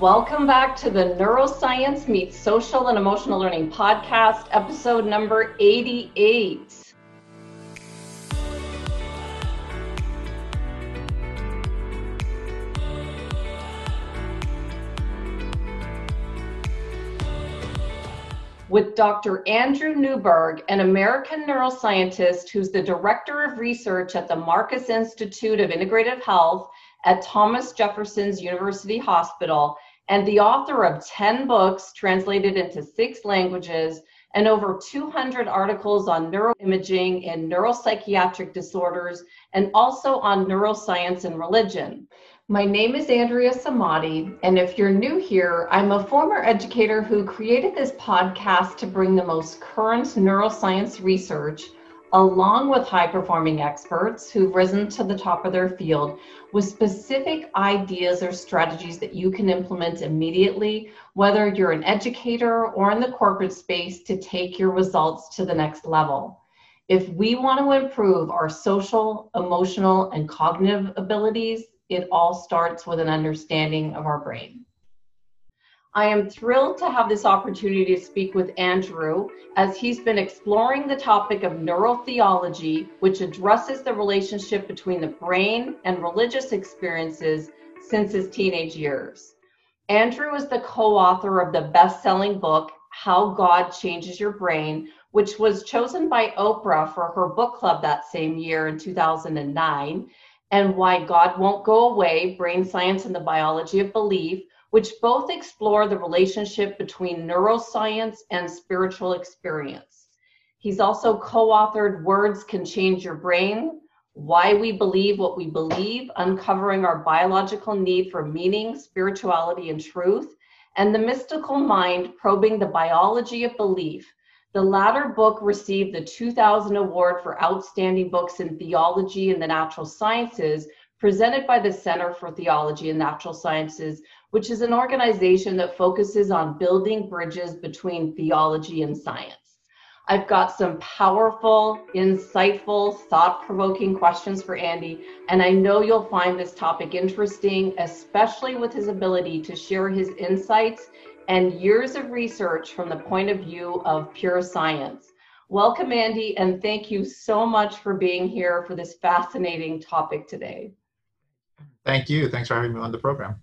Welcome back to the Neuroscience Meets Social and Emotional Learning podcast, episode number 88. with Dr. Andrew Newberg, an American neuroscientist who's the Director of Research at the Marcus Institute of Integrative Health at Thomas Jefferson's University Hospital and the author of 10 books translated into six languages and over 200 articles on neuroimaging and neuropsychiatric disorders and also on neuroscience and religion. My name is Andrea Samadi, and if you're new here, I'm a former educator who created this podcast to bring the most current neuroscience research, along with high performing experts who've risen to the top of their field, with specific ideas or strategies that you can implement immediately, whether you're an educator or in the corporate space, to take your results to the next level. If we want to improve our social, emotional, and cognitive abilities, it all starts with an understanding of our brain. I am thrilled to have this opportunity to speak with Andrew as he's been exploring the topic of neurotheology, which addresses the relationship between the brain and religious experiences since his teenage years. Andrew is the co author of the best selling book, How God Changes Your Brain, which was chosen by Oprah for her book club that same year in 2009 and Why God Won't Go Away Brain Science and the Biology of Belief, which both explore the relationship between neuroscience and spiritual experience. He's also co authored Words Can Change Your Brain, Why We Believe What We Believe, Uncovering Our Biological Need for Meaning, Spirituality, and Truth, and The Mystical Mind Probing the Biology of Belief the latter book received the 2000 award for outstanding books in theology and the natural sciences presented by the Center for Theology and Natural Sciences, which is an organization that focuses on building bridges between theology and science. I've got some powerful, insightful, thought provoking questions for Andy, and I know you'll find this topic interesting, especially with his ability to share his insights and years of research from the point of view of pure science. Welcome, Andy, and thank you so much for being here for this fascinating topic today. Thank you. Thanks for having me on the program.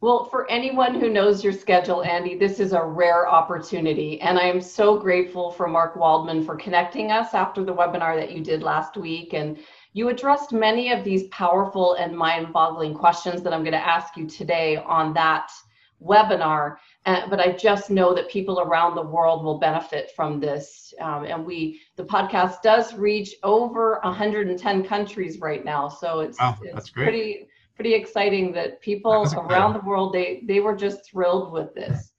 Well, for anyone who knows your schedule, Andy, this is a rare opportunity. And I am so grateful for Mark Waldman for connecting us after the webinar that you did last week. And you addressed many of these powerful and mind boggling questions that I'm going to ask you today on that webinar, uh, but I just know that people around the world will benefit from this. Um, and we, the podcast does reach over 110 countries right now, so it's, wow, it's pretty pretty exciting that people around the world they they were just thrilled with this.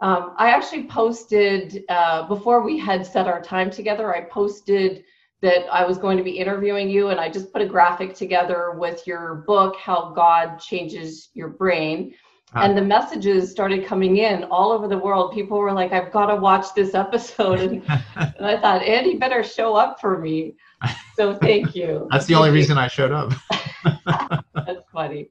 Um, I actually posted uh, before we had set our time together. I posted that I was going to be interviewing you, and I just put a graphic together with your book, How God Changes Your Brain and the messages started coming in all over the world. People were like, I've got to watch this episode. And, and I thought, Andy better show up for me. So thank you. That's the thank only you. reason I showed up. That's funny.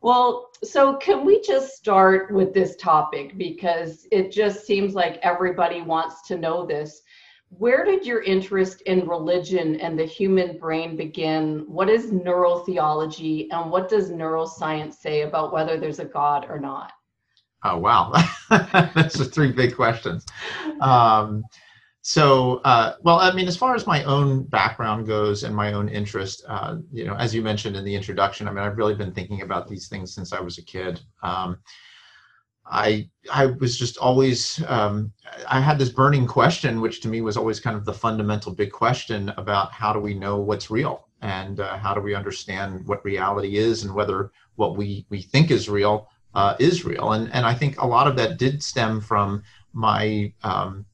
Well, so can we just start with this topic because it just seems like everybody wants to know this where did your interest in religion and the human brain begin? What is neurotheology and what does neuroscience say about whether there's a God or not? Oh, wow. That's the three big questions. Um, so, uh, well, I mean, as far as my own background goes and my own interest, uh, you know, as you mentioned in the introduction, I mean, I've really been thinking about these things since I was a kid. Um, I I was just always um, I had this burning question, which to me was always kind of the fundamental big question about how do we know what's real and uh, how do we understand what reality is and whether what we we think is real uh, is real. And and I think a lot of that did stem from my um,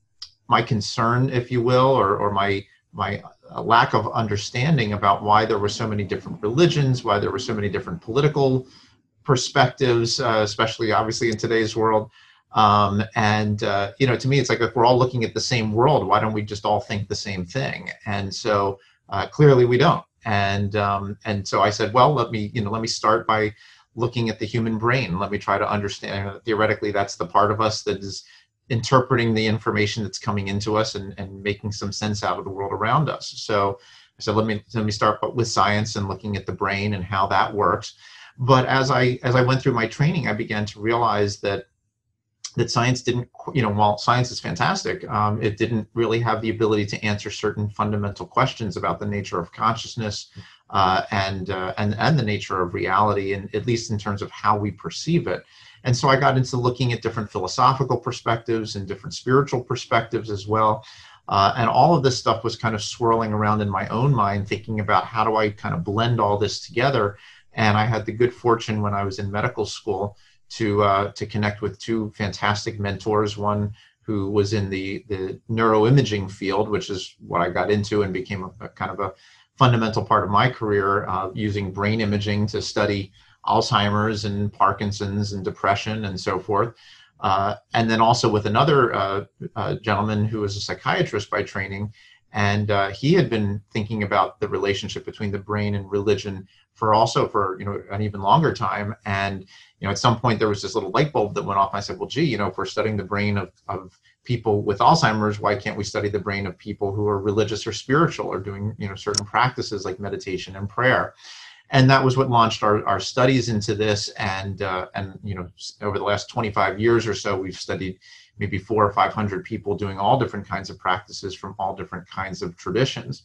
my concern, if you will, or or my my uh, lack of understanding about why there were so many different religions, why there were so many different political perspectives, uh, especially obviously in today's world. Um, and uh, you know, to me, it's like if we're all looking at the same world, why don't we just all think the same thing? And so uh, clearly we don't. And um, and so I said, well, let me you know let me start by looking at the human brain. Let me try to understand. Theoretically, that's the part of us that is interpreting the information that's coming into us and, and making some sense out of the world around us. So I said, let me let me start with science and looking at the brain and how that works. But as I as I went through my training, I began to realize that that science didn't, you know, while science is fantastic, um, it didn't really have the ability to answer certain fundamental questions about the nature of consciousness uh, and uh, and and the nature of reality, and at least in terms of how we perceive it. And so I got into looking at different philosophical perspectives and different spiritual perspectives as well. Uh, and all of this stuff was kind of swirling around in my own mind, thinking about how do I kind of blend all this together. And I had the good fortune when I was in medical school to uh, to connect with two fantastic mentors. One who was in the the neuroimaging field, which is what I got into and became a, a kind of a fundamental part of my career, uh, using brain imaging to study Alzheimer's and Parkinson's and depression and so forth. Uh, and then also with another uh, uh, gentleman who was a psychiatrist by training, and uh, he had been thinking about the relationship between the brain and religion for also for you know an even longer time. And you know at some point there was this little light bulb that went off. And I said, well, gee, you know, if we're studying the brain of of people with Alzheimer's, why can't we study the brain of people who are religious or spiritual or doing you know certain practices like meditation and prayer? And that was what launched our, our studies into this. And uh, and you know over the last 25 years or so we've studied maybe four or 500 people doing all different kinds of practices from all different kinds of traditions.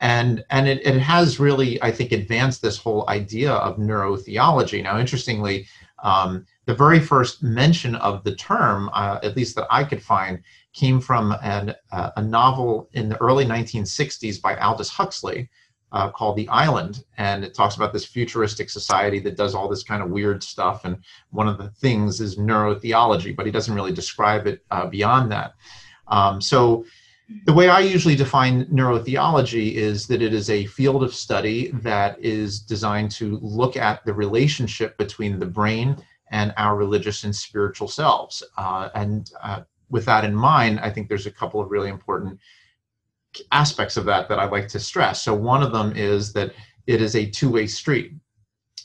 And and it, it has really i think advanced this whole idea of neurotheology. Now interestingly um, the very first mention of the term uh, at least that i could find came from an, uh, a novel in the early 1960s by aldous huxley uh, called The Island, and it talks about this futuristic society that does all this kind of weird stuff. And one of the things is neurotheology, but he doesn't really describe it uh, beyond that. Um, so, the way I usually define neurotheology is that it is a field of study that is designed to look at the relationship between the brain and our religious and spiritual selves. Uh, and uh, with that in mind, I think there's a couple of really important aspects of that that I like to stress. So one of them is that it is a two-way street,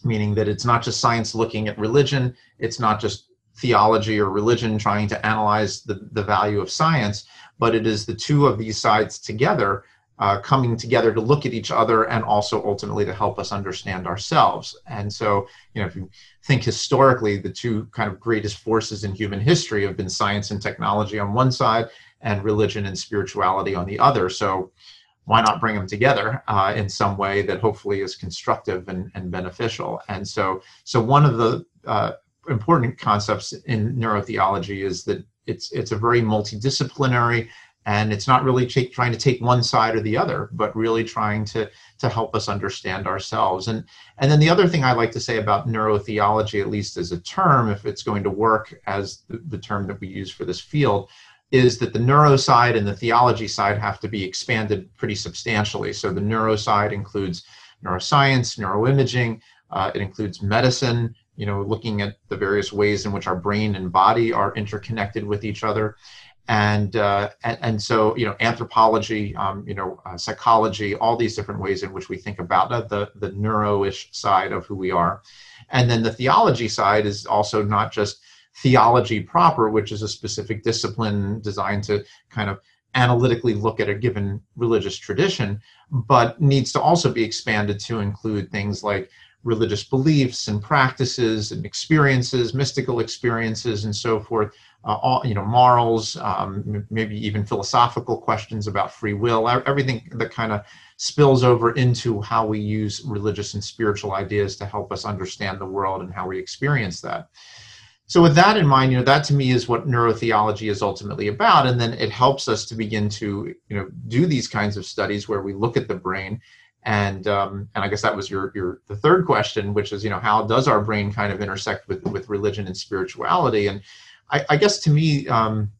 meaning that it's not just science looking at religion, it's not just theology or religion trying to analyze the, the value of science, but it is the two of these sides together uh, coming together to look at each other and also ultimately to help us understand ourselves. And so, you know, if you think historically, the two kind of greatest forces in human history have been science and technology on one side and religion and spirituality on the other. So why not bring them together uh, in some way that hopefully is constructive and, and beneficial? And so, so one of the uh, important concepts in neurotheology is that it's it's a very multidisciplinary and it's not really trying to take one side or the other but really trying to to help us understand ourselves and and then the other thing i like to say about neurotheology at least as a term if it's going to work as the, the term that we use for this field is that the neuro side and the theology side have to be expanded pretty substantially. So the neuro side includes neuroscience, neuroimaging, uh, it includes medicine, you know, looking at the various ways in which our brain and body are interconnected with each other. And, uh, and, and so you know anthropology um, you know uh, psychology all these different ways in which we think about the the neuro-ish side of who we are and then the theology side is also not just theology proper, which is a specific discipline designed to kind of analytically look at a given religious tradition, but needs to also be expanded to include things like religious beliefs and practices and experiences, mystical experiences, and so forth. Uh, all you know, morals, um, maybe even philosophical questions about free will, everything that kind of spills over into how we use religious and spiritual ideas to help us understand the world and how we experience that so with that in mind you know that to me is what neurotheology is ultimately about and then it helps us to begin to you know do these kinds of studies where we look at the brain. And um, and i guess that was your your the third question which is you know how does our brain kind of intersect with with religion and spirituality? And i, I guess to me um,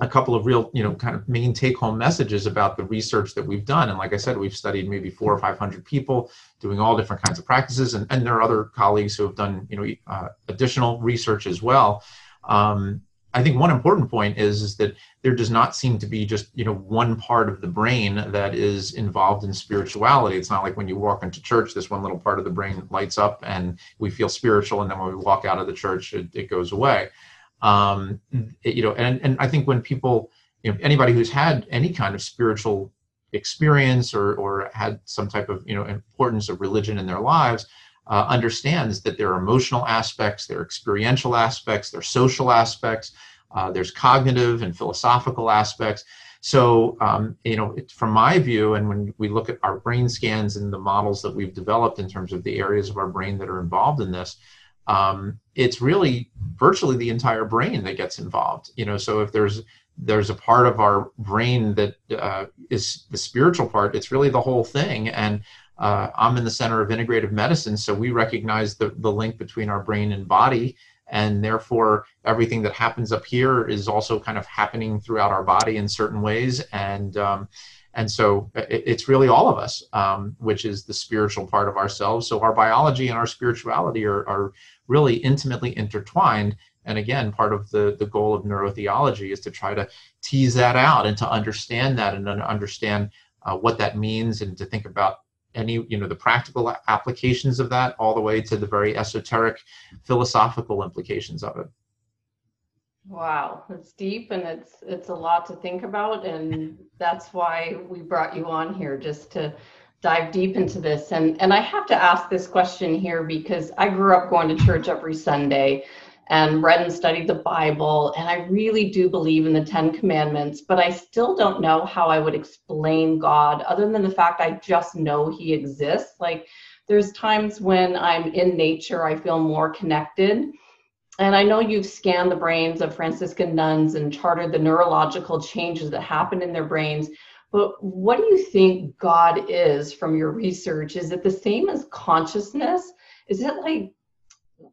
a couple of real, you know, kind of main take-home messages about the research that we've done. And like I said, we've studied maybe four or five hundred people doing all different kinds of practices, and, and there are other colleagues who have done, you know, uh, additional research as well. Um, I think one important point is, is that there does not seem to be just you know one part of the brain that is involved in spirituality. It's not like when you walk into church, this one little part of the brain lights up and we feel spiritual, and then when we walk out of the church, it, it goes away. Um, you know, and and I think when people, you know, anybody who's had any kind of spiritual experience or or had some type of you know importance of religion in their lives uh, understands that there are emotional aspects, there are experiential aspects, there are social aspects, uh, there's cognitive and philosophical aspects. So, um, you know, from my view, and when we look at our brain scans and the models that we've developed in terms of the areas of our brain that are involved in this, um, it's really virtually the entire brain that gets involved. You know, so if there's there's a part of our brain that uh, is the spiritual part, it's really the whole thing, and uh, I'm in the center of integrative medicine, so we recognize the, the link between our brain and body, and therefore everything that happens up here is also kind of happening throughout our body in certain ways, and um, and so it, it's really all of us, um, which is the spiritual part of ourselves. So our biology and our spirituality are, are really intimately intertwined. And again, part of the, the goal of neurotheology is to try to tease that out and to understand that and to understand uh, what that means and to think about any you know the practical applications of that all the way to the very esoteric philosophical implications of it. Wow. It's deep and it's it's a lot to think about. And that's why we brought you on here just to dive deep into this and and i have to ask this question here because i grew up going to church every sunday and read and studied the Bible. And I really do believe in the Ten Commandments, but I still don't know how I would explain God other than the fact I just know He exists. Like there's times when I'm in nature, I feel more connected. And I know you've scanned the brains of Franciscan nuns and charted the neurological changes that happen in their brains. But what do you think God is from your research? Is it the same as consciousness? Is it like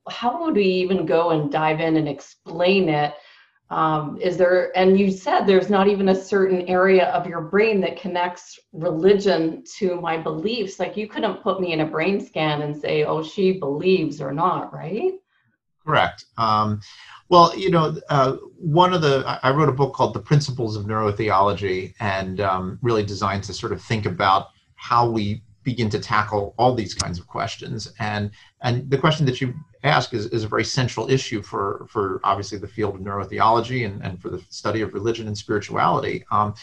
how would we even go and dive in and explain it? Um, is there, and you said there's not even a certain area of your brain that connects religion to my beliefs. Like you couldn't put me in a brain scan and say, oh, she believes or not, right? Correct. Um, well, you know, uh, one of the, I wrote a book called The Principles of Neurotheology and um, really designed to sort of think about how we begin to tackle all these kinds of questions. And and the question that you ask is, is a very central issue for for obviously the field of neurotheology and, and for the study of religion and spirituality. Um,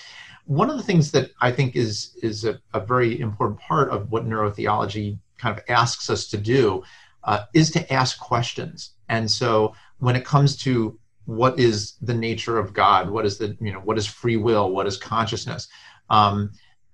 one of the things that I think is is a, a, very important part of what neurotheology kind of asks us to do uh, is to ask questions. And so when it comes to what is the nature of God, what is the you know what is free will, what is consciousness, um,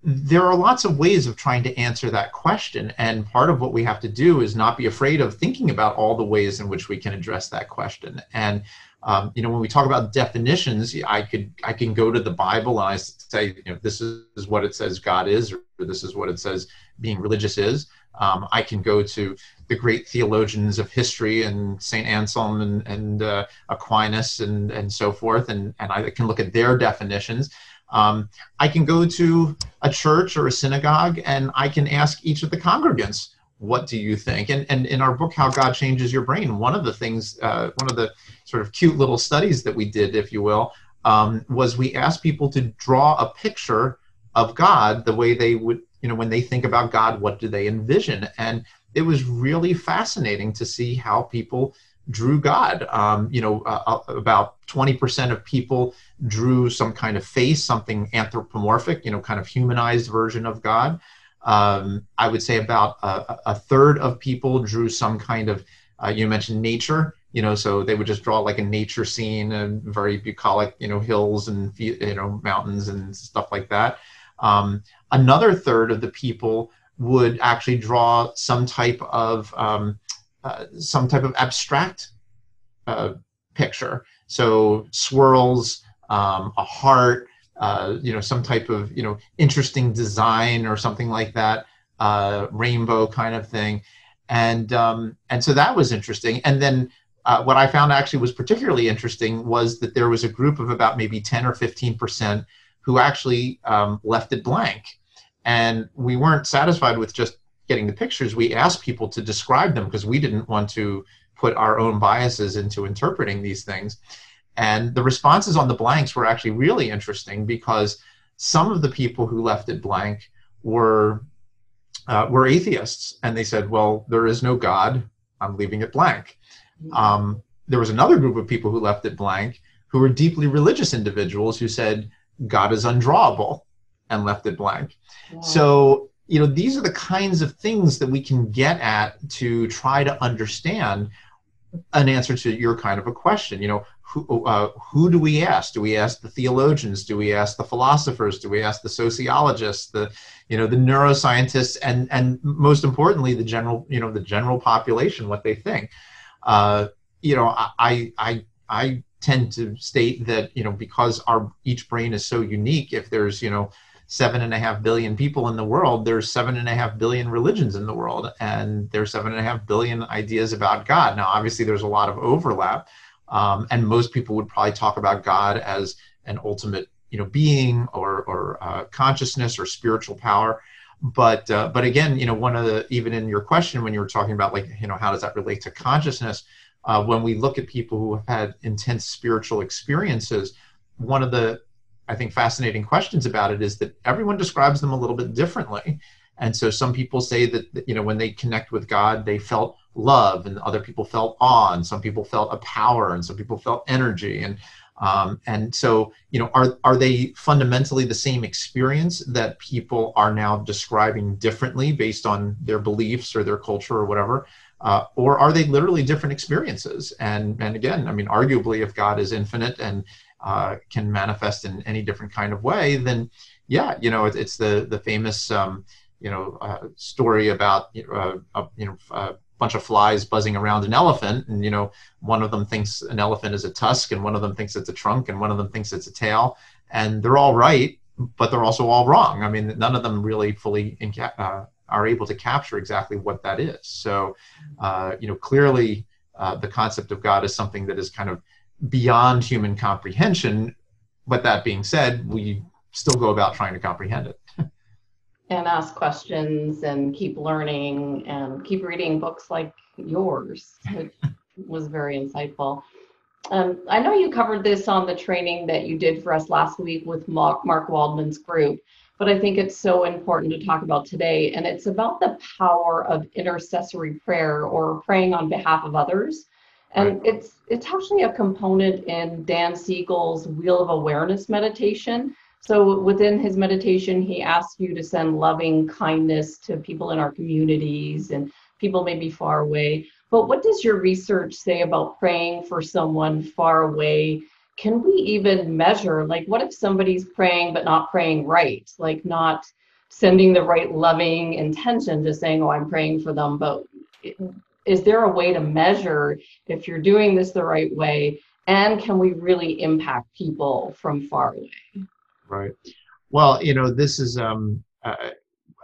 there are lots of ways of trying to answer that question. And part of what we have to do is not be afraid of thinking about all the ways in which we can address that question. And um, you know, when we talk about definitions, I could I can go to the Bible and I say, you know, this is what it says God is, or this is what it says being religious is. Um, I can go to the great theologians of history and Saint Anselm and, and uh, Aquinas and and so forth, and and I can look at their definitions. Um, I can go to a church or a synagogue and I can ask each of the congregants, what do you think? And, and in our book, How God Changes Your Brain, one of the things, uh, one of the sort of cute little studies that we did, if you will, um, was we asked people to draw a picture of God the way they would, you know, when they think about God, what do they envision? And it was really fascinating to see how people drew God. Um, you know, uh, uh about 20% of people drew some kind of face, something anthropomorphic, you know, kind of humanized version of God. Um, I would say about a, a, third of people drew some kind of, uh, you mentioned nature, you know, so they would just draw like a nature scene and very bucolic, you know, hills and, you know, mountains and stuff like that. Um, another third of the people would actually draw some type of um, uh, some type of abstract uh, picture. So swirls, um, a heart, uh, you know, some type of you know interesting design or something like that, uh, rainbow kind of thing, and um, and so that was interesting. And then uh, what I found actually was particularly interesting was that there was a group of about maybe ten or fifteen percent who actually um, left it blank, and we weren't satisfied with just getting the pictures. We asked people to describe them because we didn't want to put our own biases into interpreting these things And the responses on the blanks were actually really interesting because some of the people who left it blank were uh, were atheists, and they said, "Well, there is no God. I'm leaving it blank." Um, there was another group of people who left it blank who were deeply religious individuals who said God is undrawable and left it blank. Wow. So you know these are the kinds of things that we can get at to try to understand an answer to your kind of a question. You know who, uh, who do we ask? Do we ask the theologians? Do we ask the philosophers? Do we ask the sociologists the you know the neuroscientists and and most importantly the general you know the general population what they think? Uh, you know i i i tend to state that you know because our each brain is so unique if there's you know seven and a half billion people in the world, there's seven and a half billion religions in the world, and there's seven and a half billion ideas about God. Now, obviously, there's a lot of overlap, um, and most people would probably talk about God as an ultimate, you know, being or or uh, consciousness or spiritual power. But uh, but again, you know, one of the even in your question when you were talking about like you know how does that relate to consciousness? Uh, when we look at people who have had intense spiritual experiences, one of the I think fascinating questions about it is that everyone describes them a little bit differently. And so some people say that you know when they connect with God, they felt love, and other people felt awe, and some people felt a power, and some people felt energy, and um, and so you know are are they fundamentally the same experience that people are now describing differently based on their beliefs or their culture or whatever? Uh, or are they literally different experiences? And and again, I mean, arguably, if God is infinite and uh, can manifest in any different kind of way, then yeah, you know, it, it's the the famous um, you know uh, story about uh, a, you know a bunch of flies buzzing around an elephant, and you know one of them thinks an elephant is a tusk, and one of them thinks it's a trunk, and one of them thinks it's a tail, and they're all right, but they're also all wrong. I mean, none of them really fully inca- uh, are able to capture exactly what that is. So, uh, you know, clearly. Uh, the concept of God is something that is kind of beyond human comprehension. But that being said, we still go about trying to comprehend it. and ask questions and keep learning and keep reading books like yours, which was very insightful. Um, I know you covered this on the training that you did for us last week with Mark, Mark Waldman's group, but I think it's so important to talk about today. And it's about the power of intercessory prayer or praying on behalf of others. And right. it's it's actually a component in Dan Siegel's Wheel of Awareness meditation. So within his meditation, he asks you to send loving kindness to people in our communities and people maybe far away. But what does your research say about praying for someone far away? Can we even measure, like, what if somebody's praying but not praying right? Like, not sending the right loving intention, just saying, oh, I'm praying for them, but is there a way to measure if you're doing this the right way? And can we really impact people from far away? Right. Well you know this is um, uh,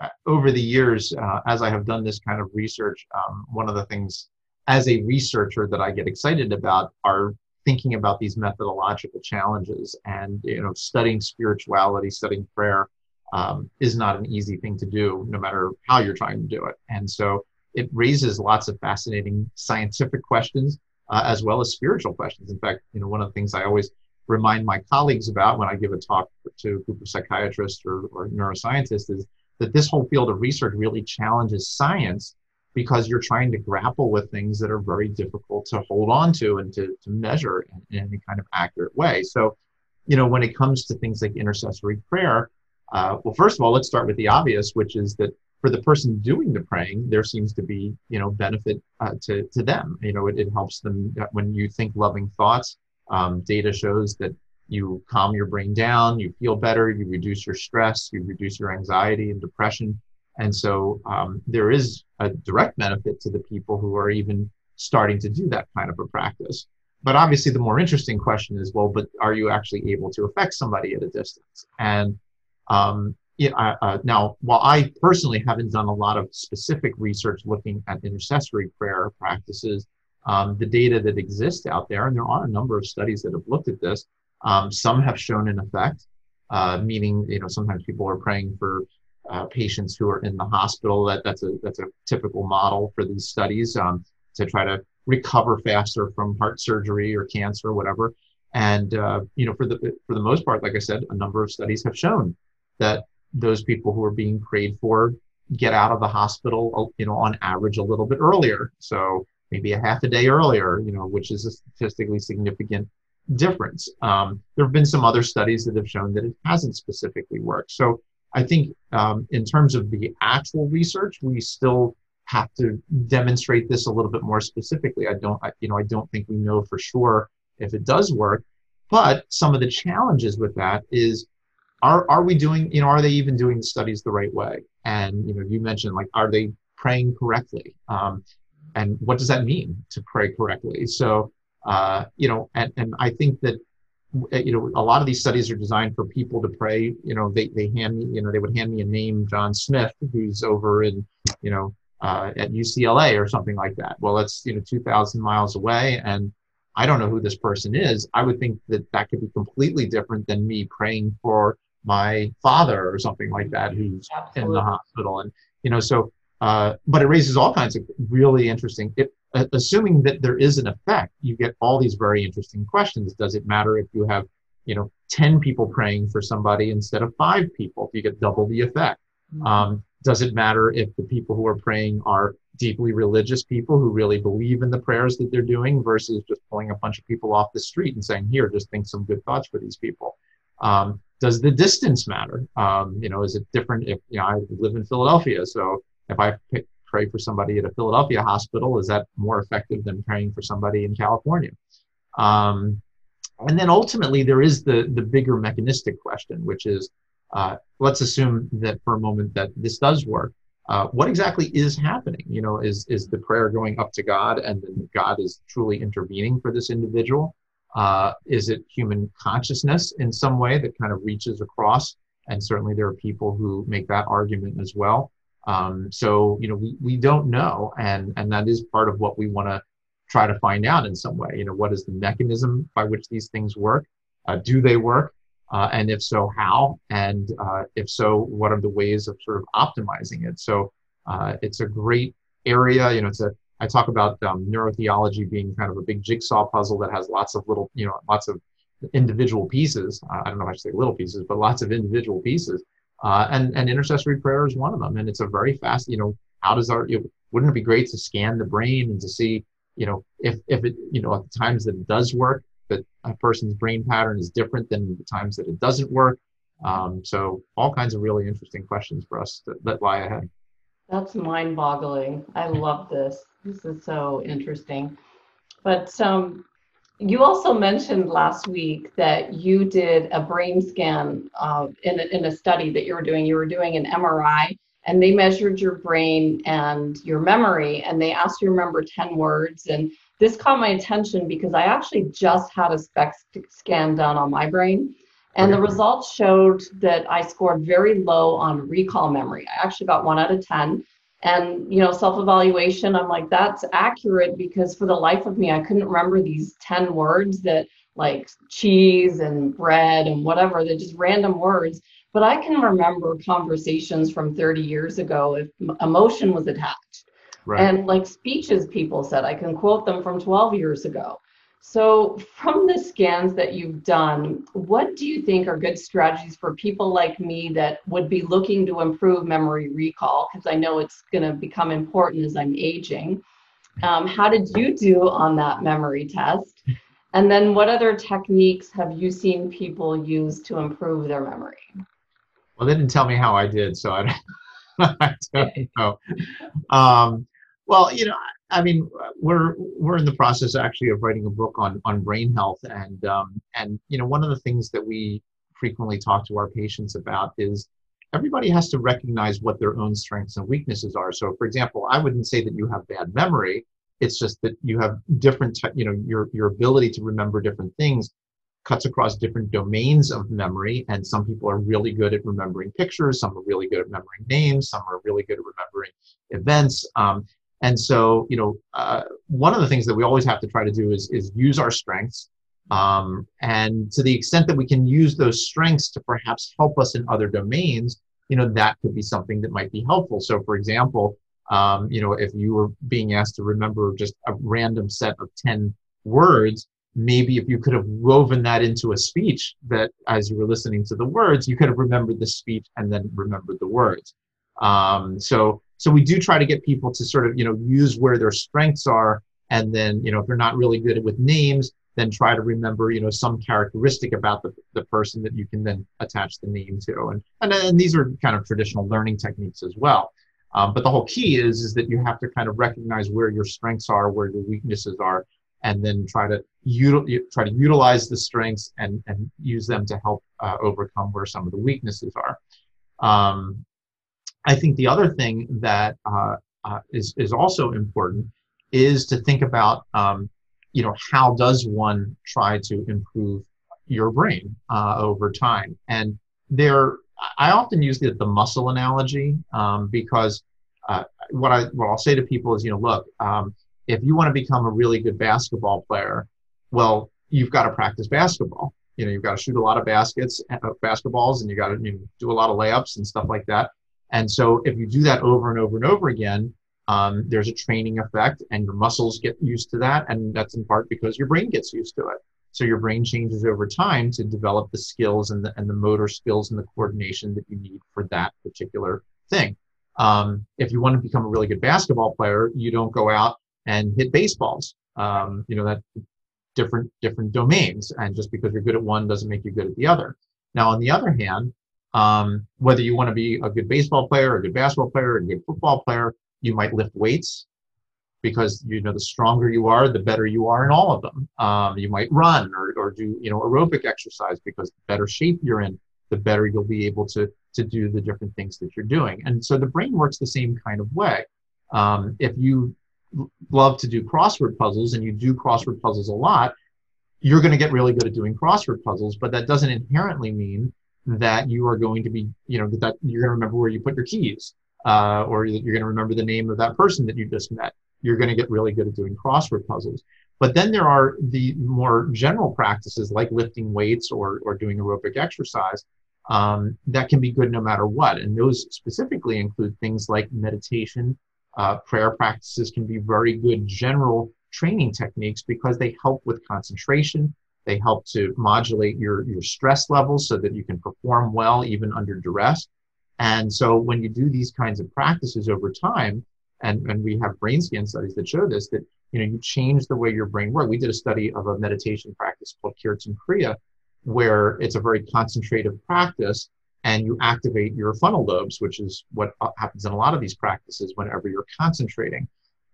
uh, over the years uh, as i have done this kind of research um, one of the things as a researcher that i get excited about are thinking about these methodological challenges. And you know studying spirituality studying prayer um, is not an easy thing to do no matter how you're trying to do it. And so it raises lots of fascinating scientific questions uh, as well as spiritual questions. In fact, you know, one of the things I always remind my colleagues about when I give a talk to a group of psychiatrists or, or neuroscientists is that this whole field of research really challenges science because you're trying to grapple with things that are very difficult to hold on to and to, to measure in, in any kind of accurate way. So, you know, when it comes to things like intercessory prayer, uh, well, first of all, let's start with the obvious, which is that for the person doing the praying, there seems to be, you know, benefit uh, to, to them. You know, it, it helps them when you think loving thoughts. Um, data shows that you calm your brain down, you feel better, you reduce your stress, you reduce your anxiety and depression. And so um, there is a direct benefit to the people who are even starting to do that kind of a practice. But obviously, the more interesting question is, well, but are you actually able to affect somebody at a distance? And um, yeah, uh, now, while I personally haven't done a lot of specific research looking at intercessory prayer practices, um, the data that exists out there, and there are a number of studies that have looked at this, um, some have shown an effect, uh, meaning, you know, sometimes people are praying for uh, patients who are in the hospital. That that's a that's a typical model for these studies um, to try to recover faster from heart surgery or cancer or whatever. And uh, you know, for the for the most part, like I said, a number of studies have shown that those people who are being prayed for get out of the hospital, uh, you know, on average a little bit earlier. So maybe a half a day earlier, you know, which is a statistically significant difference. Um, there have been some other studies that have shown that it hasn't specifically worked. So I think um, in terms of the actual research, we still have to demonstrate this a little bit more specifically. I don't, I, you know, I don't think we know for sure if it does work. But some of the challenges with that is, are are we doing, you know, are they even doing the studies the right way? And you know, you mentioned like, are they praying correctly? Um, and what does that mean to pray correctly? So, uh, you know, and and I think that you know a lot of these studies are designed for people to pray you know they, they hand me you know they would hand me a name john smith who's over in you know uh, at ucla or something like that well it's you know 2000 miles away and i don't know who this person is i would think that that could be completely different than me praying for my father or something like that who's Absolutely. in the hospital. And you know so uh, but it raises all kinds of really interesting it, uh, assuming that there is an effect you get all these very interesting questions. Does it matter if you have you know 10 people praying for somebody instead of five people? If you get double the effect. Mm-hmm. um, does it matter if the people who are praying are deeply religious people who really believe in the prayers that they're doing versus just pulling a bunch of people off the street and saying here just think some good thoughts for these people um, does the distance matter? Um, you know, is it different if you know I live in Philadelphia, so if I pick, pray for somebody at a Philadelphia hospital, is that more effective than praying for somebody in California? Um, and then ultimately, there is the the bigger mechanistic question, which is, uh, let's assume that for a moment that this does work. Uh, what exactly is happening? You know, is is the prayer going up to God, and then God is truly intervening for this individual? Uh, is it human consciousness in some way that kind of reaches across? And certainly there are people who make that argument as well. Um, so, you know, we, we don't know. And, and that is part of what we want to try to find out in some way. You know, what is the mechanism by which these things work? Uh, do they work? Uh, and if so, how? And uh, if so, what are the ways of sort of optimizing it? So uh, it's a great area. You know, it's a I talk about um, neurotheology being kind of a big jigsaw puzzle that has lots of little, you know, lots of individual pieces. I don't know if I should say little pieces, but lots of individual pieces. Uh, and and intercessory prayer is one of them. And it's a very fast, you know, how does our, you know, wouldn't it be great to scan the brain and to see, you know, if if it, you know, at the times that it does work, that a person's brain pattern is different than the times that it doesn't work. Um, so all kinds of really interesting questions for us that, that lie ahead. That's mind boggling. I love this. This is so interesting. But um, you also mentioned last week that you did a brain scan uh, in, a, in a study that you were doing. You were doing an MRI and they measured your brain and your memory and they asked you to remember 10 words. And this caught my attention because I actually just had a SPECT scan done on my brain. And the results showed that I scored very low on recall memory. I actually got one out of 10. And, you know, self evaluation, I'm like, that's accurate because for the life of me, I couldn't remember these 10 words that like cheese and bread and whatever, they're just random words. But I can remember conversations from 30 years ago if emotion was attached. Right. And like speeches people said, I can quote them from 12 years ago. So, from the scans that you've done, what do you think are good strategies for people like me that would be looking to improve memory recall? Because I know it's going to become important as I'm aging. Um, how did you do on that memory test? And then, what other techniques have you seen people use to improve their memory? Well, they didn't tell me how I did, so I don't, I don't know. Um, well, you know, I mean, we're we're in the process actually of writing a book on on brain health, and um, and you know, one of the things that we frequently talk to our patients about is everybody has to recognize what their own strengths and weaknesses are. So, for example, I wouldn't say that you have bad memory. It's just that you have different, you know, your your ability to remember different things cuts across different domains of memory. And some people are really good at remembering pictures. Some are really good at remembering names. Some are really good at remembering events. Um, and so, you know, uh, one of the things that we always have to try to do is, is use our strengths. Um, and to the extent that we can use those strengths to perhaps help us in other domains, you know, that could be something that might be helpful. So, for example, um, you know, if you were being asked to remember just a random set of 10 words, maybe if you could have woven that into a speech that as you were listening to the words you could have remembered the speech and then remembered the words um, so so we do try to get people to sort of you know use where their strengths are. And then you know if they're not really good with names then try to remember you know some characteristic about the, the person that you can then attach the name to. And and, and these are kind of traditional learning techniques as well. Um, but the whole key is is that you have to kind of recognize where your strengths are where your weaknesses are and then try to util- try to utilize the strengths and and use them to help uh, overcome where some of the weaknesses are. Um, i think the other thing that uh, uh, is is also important is to think about um, you know how does one try to improve your brain uh, over time? And there i often use the, the muscle analogy um, because uh, what i what i'll say to people is you know look um, if you want to become a really good basketball player well you've got to practice basketball. You know you've got to shoot a lot of baskets uh, basketballs and you got to you know, do a lot of layups and stuff like that and so if you do that over and over and over again um, there's a training effect and your muscles get used to that. And that's in part because your brain gets used to it. So your brain changes over time to develop the skills and the, and the motor skills and the coordination that you need for that particular thing. Um, if you want to become a really good basketball player you don't go out and hit baseballs. Um, you know that different different domains. And just because you're good at one doesn't make you good at the other. Now on the other hand um, whether you want to be a good baseball player a good basketball player a good football player you might lift weights because you know the stronger you are the better you are in all of them. Um, you might run or, or do you know aerobic exercise because the better shape you're in the better you'll be able to to do the different things that you're doing. And so the brain works the same kind of way. Um, if you love to do crossword puzzles and you do crossword puzzles a lot you're going to get really good at doing crossword puzzles but that doesn't inherently mean that you are going to be you know that that you're going to remember where you put your keys uh, or that you're going to remember the name of that person that you just met. You're going to get really good at doing crossword puzzles. But then there are the more general practices like lifting weights or, or doing aerobic exercise um, that can be good no matter what. And those specifically include things like meditation. Uh, prayer practices can be very good general training techniques because they help with concentration. They help to modulate your, your stress levels so that you can perform well even under duress. And so when you do these kinds of practices over time, and, and we have brain scan studies that show this, that you know you change the way your brain works. We did a study of a meditation practice called Kirtan Kriya, where it's a very concentrative practice, and you activate your frontal lobes, which is what uh, happens in a lot of these practices whenever you're concentrating.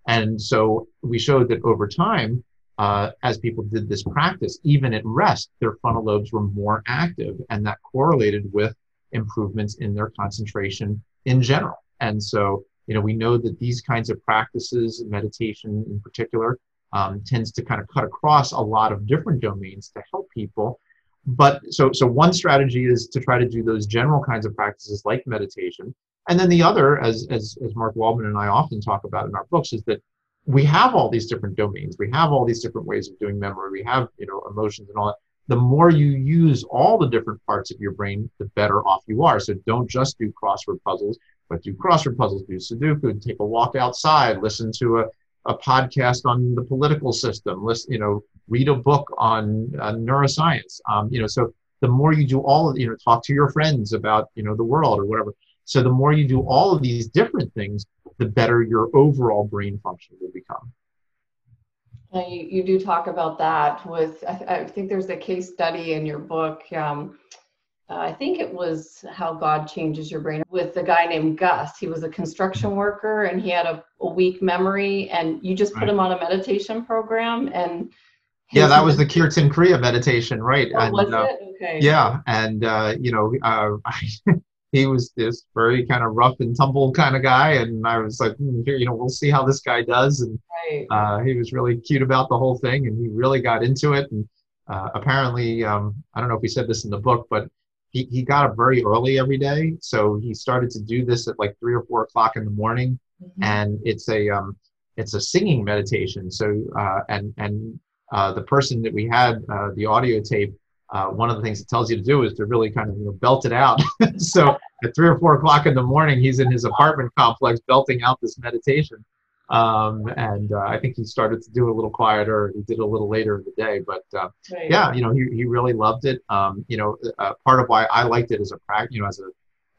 And so we showed that over time, uh, as people did this practice, even at rest, their frontal lobes were more active, and that correlated with improvements in their concentration in general. And so, you know, we know that these kinds of practices, meditation in particular, um, tends to kind of cut across a lot of different domains to help people. But so, so one strategy is to try to do those general kinds of practices like meditation. And then the other, as, as, as Mark Waldman and I often talk about in our books, is that we have all these different domains. We have all these different ways of doing memory. We have, you know, emotions and all that the more you use all the different parts of your brain, the better off you are. So don't just do crossword puzzles, but do crossword puzzles, do Sudoku, take a walk outside, listen to a, a podcast on the political system, listen, you know, read a book on uh, neuroscience. Um, you know, so the more you do all of, you know, talk to your friends about, you know, the world or whatever. So the more you do all of these different things, the better your overall brain function will become. You, you do talk about that with, I, th- I, think there's a case study in your book. Um, uh, I think it was How God Changes Your Brain with a guy named Gus. He was a construction worker and he had a, a weak memory, and you just put right. him on a meditation program. And yeah, that was the Kirtan Kriya meditation, right? Oh, and, was uh, it? Okay. Yeah, and uh, you know, uh, he was this very kind of rough and tumble kind of guy, and I was like, hmm, here, you know, we'll see how this guy does. And right. uh, he was really cute about the whole thing, and he really got into it. And uh, apparently, um, I don't know if he said this in the book, but he, he got up very early every day, so he started to do this at like three or four o'clock in the morning, mm-hmm. and it's a um, it's a singing meditation. So uh, and and uh, the person that we had uh, the audio tape uh, one of the things it tells you to do is to really kind of you know, belt it out. so at three or four o'clock in the morning, he's in his apartment complex belting out this meditation. Um, and uh, I think he started to do it a little quieter. He did it a little later in the day, but uh, Right. yeah, you know, he, he really loved it. Um, you know, uh, part of why I liked it as a prac, you know, as a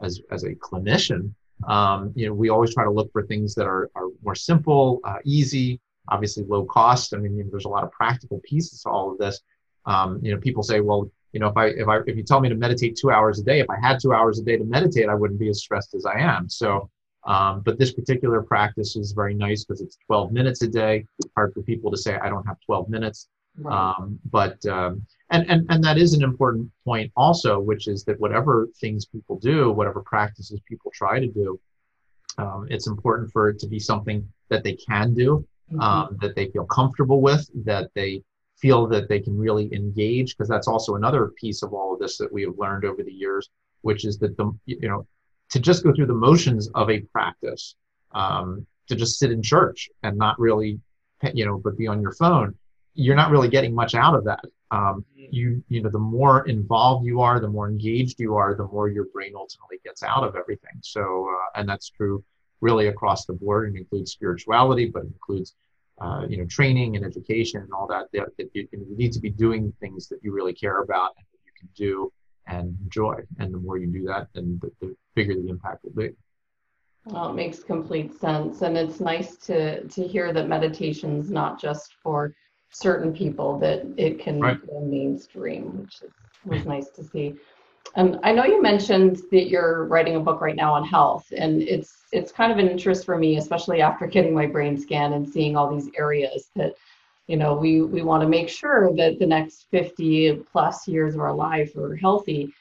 as as a clinician, um, you know, we always try to look for things that are are more simple, uh, easy, obviously low cost. I mean, you know, there's a lot of practical pieces to all of this. Um, you know, people say, well, you know, if I if I if you tell me to meditate two hours a day, if I had two hours a day to meditate, I wouldn't be as stressed as I am. So. Um, but this particular practice is very nice because it's 12 minutes a day. Hard for people to say I don't have 12 minutes. Right. Um, but um, and, and and that is an important point also, which is that whatever things people do, whatever practices people try to do, um, it's important for it to be something that they can do, Mhm. um, that they feel comfortable with, that they feel that they can really engage, because that's also another piece of all of this that we have learned over the years, which is that the you know to just go through the motions of a practice, um, to just sit in church and not really, you know, but be on your phone, you're not really getting much out of that. Um, you you know the more involved you are the more engaged you are the more your brain ultimately gets out of everything. So uh, and that's true really across the board. And includes spirituality but it includes uh, you know training and education and all that that, that you, you need to be doing things that you really care about and that you can do and enjoy and the more you do that then the, the bigger the impact will be Well, it makes complete sense. And it's nice to, to hear that meditation's not just for certain people, that it can Right. go mainstream, which is, was nice to see. And I know you mentioned that you're writing a book right now on health, and it's it's kind of an interest for me, especially after getting my brain scan and seeing all these areas that, you know, we we want to make sure that the next 50 plus years of our life are healthy.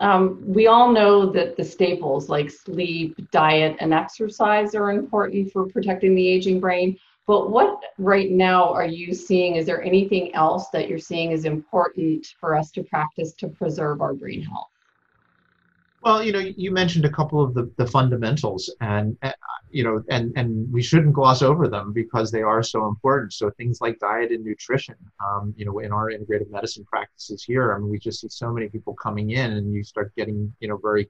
Um, we all know that the staples like sleep, diet, and exercise are important for protecting the aging brain. But what right now are you seeing? Is there anything else that you're seeing is important for us to practice to preserve our brain health? Well, you know, you mentioned a couple of the, the fundamentals, and uh, you know, and and we shouldn't gloss over them because they are so important. So things like diet and nutrition, um, you know, in our integrative medicine practices here, I mean, we just see so many people coming in, and you start getting, you know, very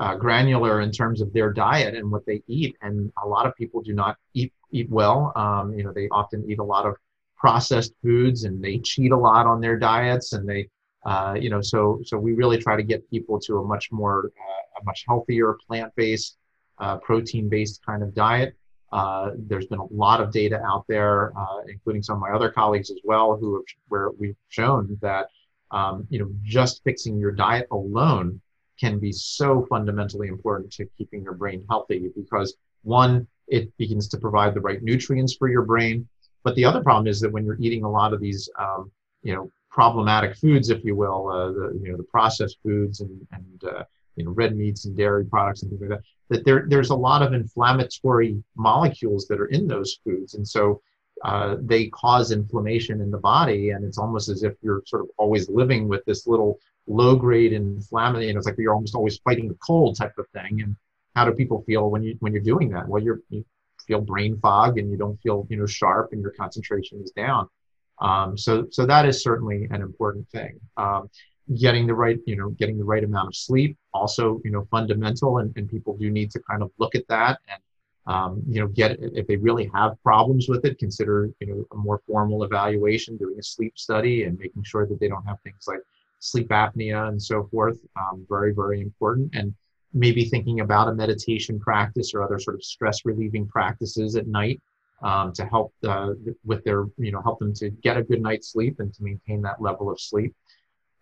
uh, granular in terms of their diet and what they eat, and a lot of people do not eat eat well. Um, you know, they often eat a lot of processed foods, and they cheat a lot on their diets, and they uh, you know, so so we really try to get people to a much more uh, a much healthier plant-based, uh, protein-based kind of diet. Uh, there's been a lot of data out there, uh, including some of my other colleagues as well, who have where we've shown that um, you know just fixing your diet alone can be so fundamentally important to keeping your brain healthy because one, it begins to provide the right nutrients for your brain, but the other problem is that when you're eating a lot of these um, you know problematic foods, if you will, uh, the you know the processed foods and and uh, you know red meats and dairy products and things like that. That there there's a lot of inflammatory molecules that are in those foods, and so uh, they cause inflammation in the body, and it's almost as if you're sort of always living with this little low grade inflammation. It's like you're almost always fighting the cold type of thing. And how do people feel when you when you're doing that? Well, you're you feel brain fog and you don't feel you know sharp and your concentration is down. Um, so, so that is certainly an important thing. Um, getting the right, you know, getting the right amount of sleep, also, you know, fundamental, and, and people do need to kind of look at that and, um, you know, get if they really have problems with it, consider, you know, a more formal evaluation, doing a sleep study, and making sure that they don't have things like sleep apnea and so forth. Um, very, very important, and maybe thinking about a meditation practice or other sort of stress relieving practices at night um, to help uh, with their, you know, help them to get a good night's sleep and to maintain that level of sleep.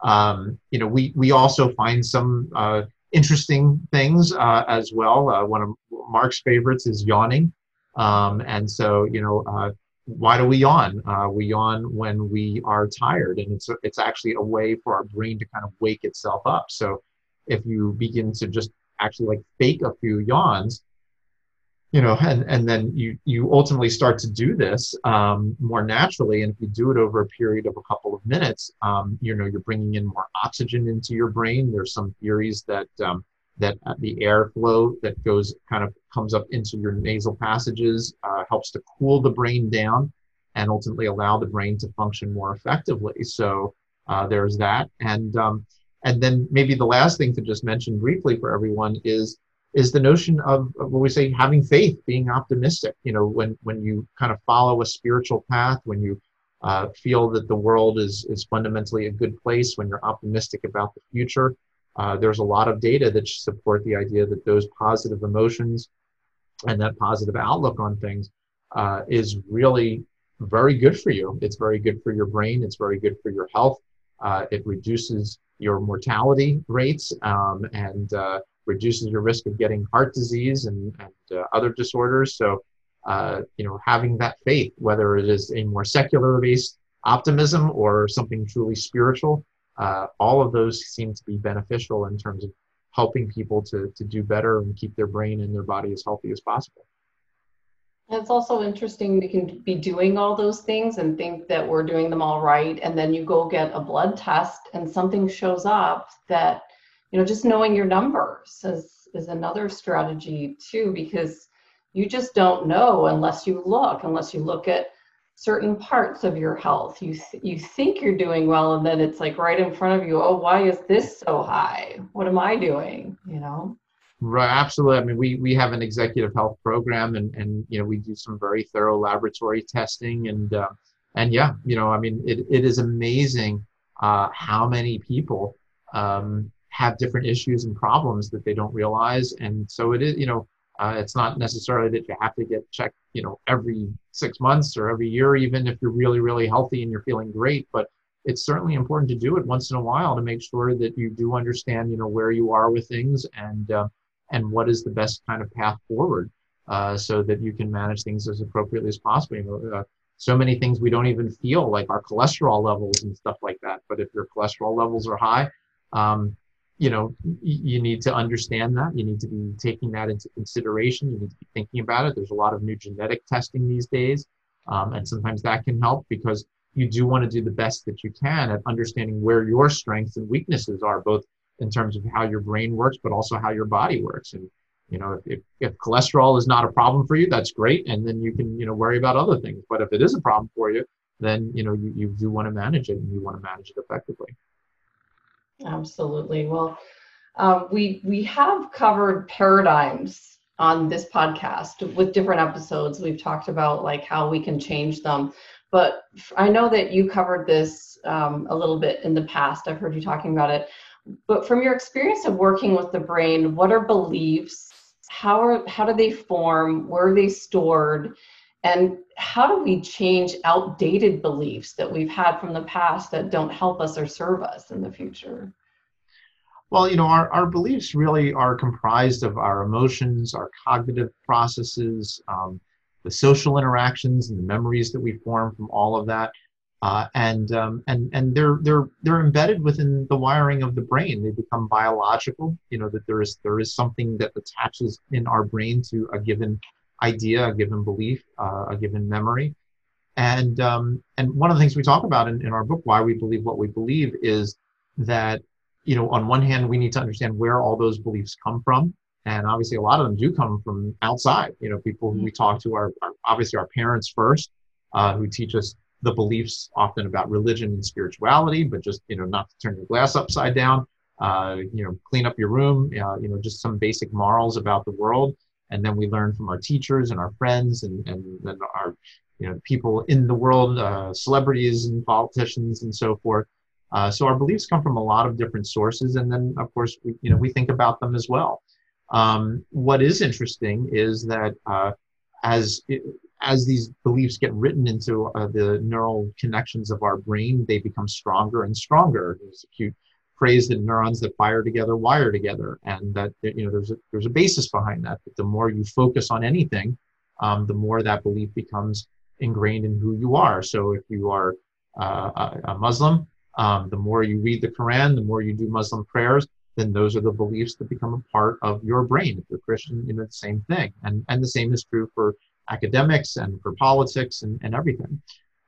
Um, you know, we we also find some uh, interesting things uh, as well. Uh, one of Mark's favorites is yawning, um, and so you know, uh, why do we yawn? Uh, we yawn when we are tired, and it's it's actually a way for our brain to kind of wake itself up. So if you begin to just actually like fake a few yawns, you know, and, and then you, you ultimately start to do this um, more naturally. And if you do it over a period of a couple of minutes, um, you know, you're bringing in more oxygen into your brain. There's some theories that, um, that the airflow that goes kind of comes up into your nasal passages uh, helps to cool the brain down and ultimately allow the brain to function more effectively. So uh, there's that. And, um, and then maybe the last thing to just mention briefly for everyone is is the notion of, of what we say having faith, being optimistic. You know, when when you kind of follow a spiritual path, when you uh, feel that the world is is fundamentally a good place, when you're optimistic about the future, uh, there's a lot of data that support the idea that those positive emotions and that positive outlook on things uh, is really very good for you. It's very good for your brain. It's very good for your health. Uh, it reduces your mortality rates um, and uh, reduces your risk of getting heart disease and, and uh, other disorders. So, uh, you know, having that faith, whether it is a more secular based optimism or something truly spiritual, uh, all of those seem to be beneficial in terms of helping people to, to do better and keep their brain and their body as healthy as possible. It's also interesting we can be doing all those things and think that we're doing them all right. And then you go get a blood test and something shows up that, you know, just knowing your numbers is, is another strategy too, because you just don't know unless you look, unless you look at certain parts of your health. You, you think you're doing well, and then it's like right in front of you, oh, why is this so high? What am I doing? You know? Right, absolutely. I mean, we we have an executive health program, and and you know we do some very thorough laboratory testing, and uh, and yeah, you know, I mean, it, it is amazing uh, how many people um, have different issues and problems that they don't realize, and so it is, you know, uh, it's not necessarily that you have to get checked, you know, every six months or every year, even if you're really really healthy and you're feeling great, but it's certainly important to do it once in a while to make sure that you do understand, you know, where you are with things and uh, and what is the best kind of path forward uh, so that you can manage things as appropriately as possible. You know, uh, so many things we don't even feel like our cholesterol levels and stuff like that. But if your cholesterol levels are high, um, you know, you need to understand that. You need to be taking that into consideration. You need to be thinking about it. There's a lot of new genetic testing these days. Um, and sometimes that can help because you do want to do the best that you can at understanding where your strengths and weaknesses are, both in terms of how your brain works, but also how your body works. And you know, if, if cholesterol is not a problem for you, that's great, and then you can you know worry about other things. But if it is a problem for you, then you know you, you do want to manage it, and you want to manage it effectively. Absolutely. Well, uh, we we have covered paradigms on this podcast with different episodes. We've talked about like how we can change them, but I know that you covered this um, a little bit in the past. I've heard you talking about it. But from your experience of working with the brain, what are beliefs? How are how do they form? Where are they stored? And how do we change outdated beliefs that we've had from the past that don't help us or serve us in the future? Well, you know, our, our beliefs really are comprised of our emotions, our cognitive processes, um, the social interactions and the memories that we form from all of that uh, and um, and and they're they're they're embedded within the wiring of the brain. They become biological. You know that there is there is something that attaches in our brain to a given idea, a given belief, uh, a given memory, and um, and one of the things we talk about in, in our book, why we believe what we believe, is that you know on one hand we need to understand where all those beliefs come from, and obviously a lot of them do come from outside. You know, people who we talk to are, are obviously our parents first, uh, who teach us the beliefs often about religion and spirituality, but just you know not to turn your glass upside down, uh, you know clean up your room, uh, you know just some basic morals about the world, and then we learn from our teachers and our friends and and then our you know people in the world, uh, celebrities and politicians and so forth. Uh, so our beliefs come from a lot of different sources, and then of course we you know we think about them as well. Um, what is interesting is that uh, as it, as these beliefs get written into uh, the neural connections of our brain, they become stronger and stronger. There's a phrase that neurons that fire together wire together, and that you know there's a, there's a basis behind that. That the more you focus on anything, um, the more that belief becomes ingrained in who you are. So if you are uh, a, a, Muslim, um, the more you read the Quran, the more you do Muslim prayers, then those are the beliefs that become a part of your brain. If you're Christian, you know the same thing, and and the same is true for academics and for politics and, and everything.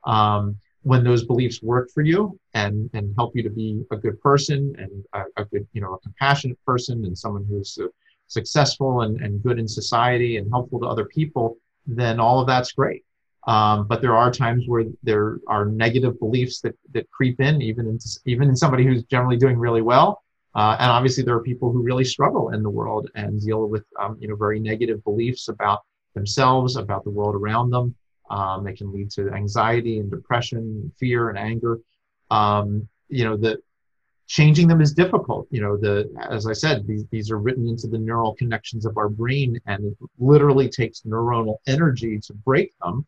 Um, when those beliefs work for you and, and help you to be a good person and a, a good, you know, a compassionate person and someone who's uh, successful and, and good in society and helpful to other people, then all of that's great. Um, but there are times where there are negative beliefs that, that creep in, even in, even in somebody who's generally doing really well. Uh, and obviously, there are people who really struggle in the world and deal with, um, you know, very negative beliefs about themselves, about the world around them. Um, they can lead to anxiety and depression, fear and anger. Um, you know, the changing them is difficult. You know, the as I said, these these are written into the neural connections of our brain, and it literally takes neuronal energy to break them.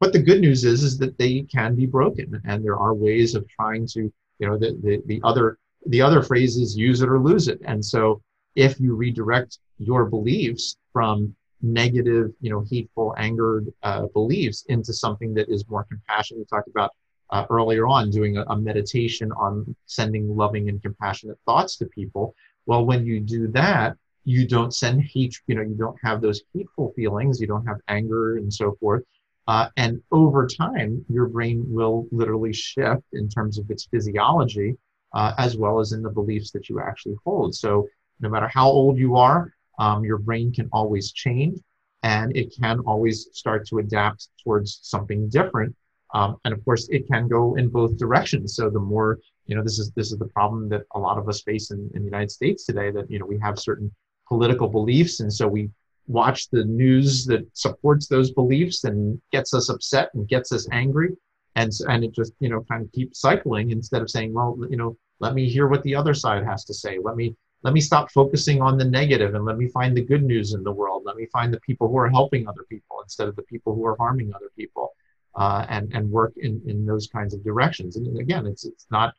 But the good news is, is that they can be broken, and there are ways of trying to, you know, the the, the other the other phrase is use it or lose it. And so if you redirect your beliefs from negative, you know, hateful, angered uh, beliefs into something that is more compassionate, we talked about uh, earlier on doing a, a meditation on sending loving and compassionate thoughts to people. Well, when you do that, you don't send hate, you know, you don't have those hateful feelings, you don't have anger and so forth. Uh, and over time, your brain will literally shift in terms of its physiology uh, as well as in the beliefs that you actually hold. So, no matter how old you are, um, your brain can always change and it can always start to adapt towards something different. Um, and of course, it can go in both directions. So, the more, you know, this is this is the problem that a lot of us face in, in the United States today that, you know, we have certain political beliefs. And so we watch the news that supports those beliefs and gets us upset and gets us angry and and it just you know kind of keeps cycling instead of saying well you know let me hear what the other side has to say let me let me stop focusing on the negative and let me find the good news in the world. Let me find the people who are helping other people instead of the people who are harming other people uh, and and work in in those kinds of directions. And again it's it's not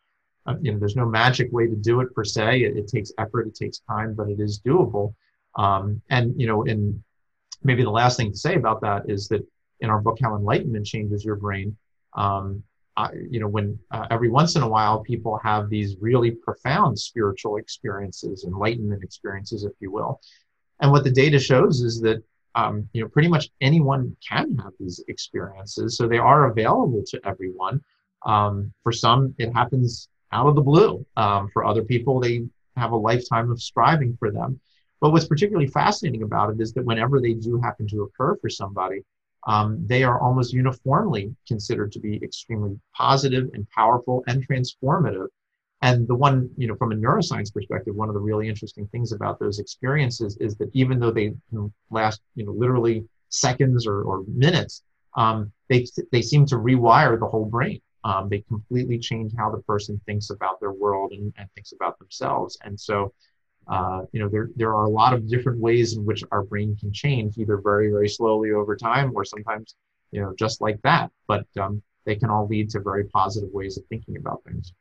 uh, you know there's no magic way to do it per se. It, it takes effort it takes time but it is doable. Um, and you know in maybe the last thing to say about that is that in our book how enlightenment changes your brain um, You know, when uh, every once in a while people have these really profound spiritual experiences, enlightenment experiences, if you will. And what the data shows is that, um, you know, pretty much anyone can have these experiences. So they are available to everyone. Um, for some, it happens out of the blue. Um, for other people, they have a lifetime of striving for them. But what's particularly fascinating about it is that whenever they do happen to occur for somebody, um, they are almost uniformly considered to be extremely positive and powerful and transformative. And the one, you know, from a neuroscience perspective, one of the really interesting things about those experiences is that even though they last, you know, literally seconds or, or minutes, um, they, they seem to rewire the whole brain. Um, they completely change how the person thinks about their world and, and thinks about themselves. And so, uh, you know, there, there are a lot of different ways in which our brain can change, either very, very slowly over time or sometimes, you know, just like that. But um, they can all lead to very positive ways of thinking about things.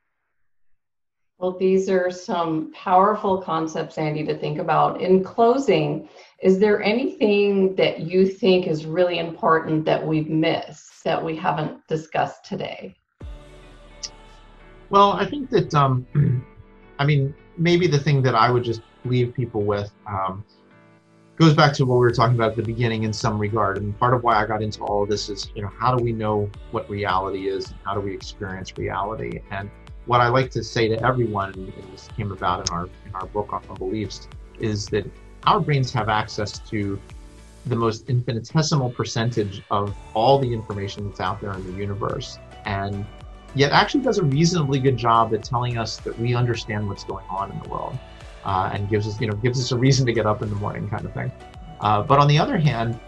Well, these are some powerful concepts, Andy, to think about. In closing, is there anything that you think is really important that we've missed that we haven't discussed today? Well, I think that, um, I mean, maybe the thing that I would just leave people with um, goes back to what we were talking about at the beginning in some regard. And part of why I got into all of this is, you know, how do we know what reality is? And How do we experience reality? And what I like to say to everyone, and this came about in our in our book on beliefs, is that our brains have access to the most infinitesimal percentage of all the information that's out there in the universe. And yet actually does a reasonably good job at telling us that we understand what's going on in the world uh, and gives us, you know, gives us a reason to get up in the morning kind of thing. Uh, but on the other hand,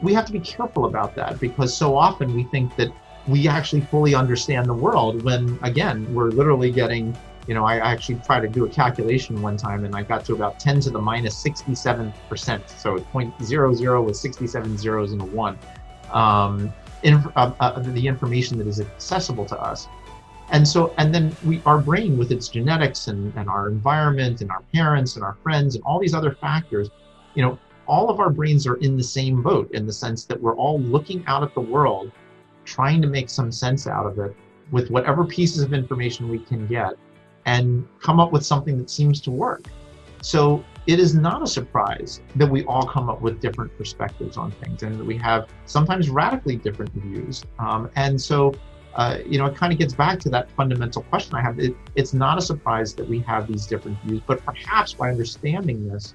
we have to be careful about that because so often we think that we actually fully understand the world when, again, we're literally getting, you know, I actually tried to do a calculation one time and I got to about 10 to the minus 67%. So 0.00 with 67 zeros and a one. Um, uh, uh, the information that is accessible to us. And so, and then we, our brain with its genetics and, and our environment and our parents and our friends and all these other factors, you know, all of our brains are in the same boat in the sense that we're all looking out at the world, trying to make some sense out of it with whatever pieces of information we can get and come up with something that seems to work. So it is not a surprise that we all come up with different perspectives on things and that we have sometimes radically different views. Um, and so, uh, you know, it kind of gets back to that fundamental question I have. It, it's not a surprise that we have these different views, but perhaps by understanding this,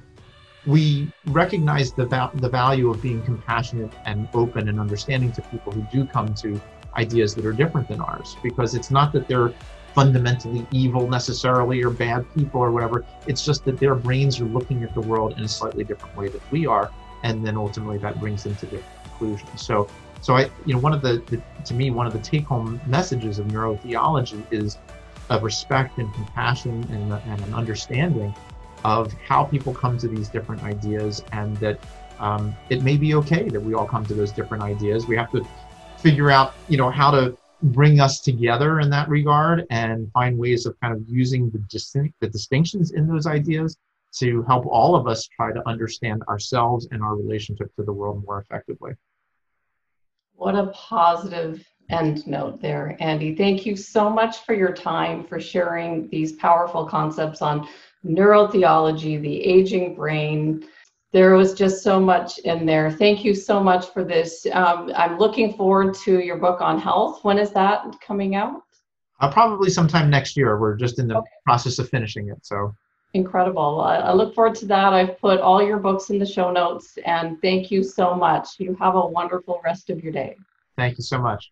we recognize the, va- the value of being compassionate and open and understanding to people who do come to ideas that are different than ours because it's not that they're fundamentally evil necessarily or bad people or whatever. It's just that their brains are looking at the world in a slightly different way that we are, and then ultimately that brings them to different conclusions. So, so I, you know, one of the, the to me, one of the take-home messages of neurotheology is of respect and compassion and, and an understanding of how people come to these different ideas, and that um, it may be okay that we all come to those different ideas. We have to figure out, you know, how to bring us together in that regard and find ways of kind of using the distinct the distinctions in those ideas to help all of us try to understand ourselves and our relationship to the world more effectively. What a positive end note there, Andy. Thank you so much for your time, for sharing these powerful concepts on neurotheology, the aging brain, there was just so much in there. Thank you so much for this. Um, I'm looking forward to your book on health. When is that coming out? Uh, probably sometime next year. We're just in the okay. process of finishing it. So incredible. I, I look forward to that. I've put all your books in the show notes, and thank you so much. You have a wonderful rest of your day. Thank you so much.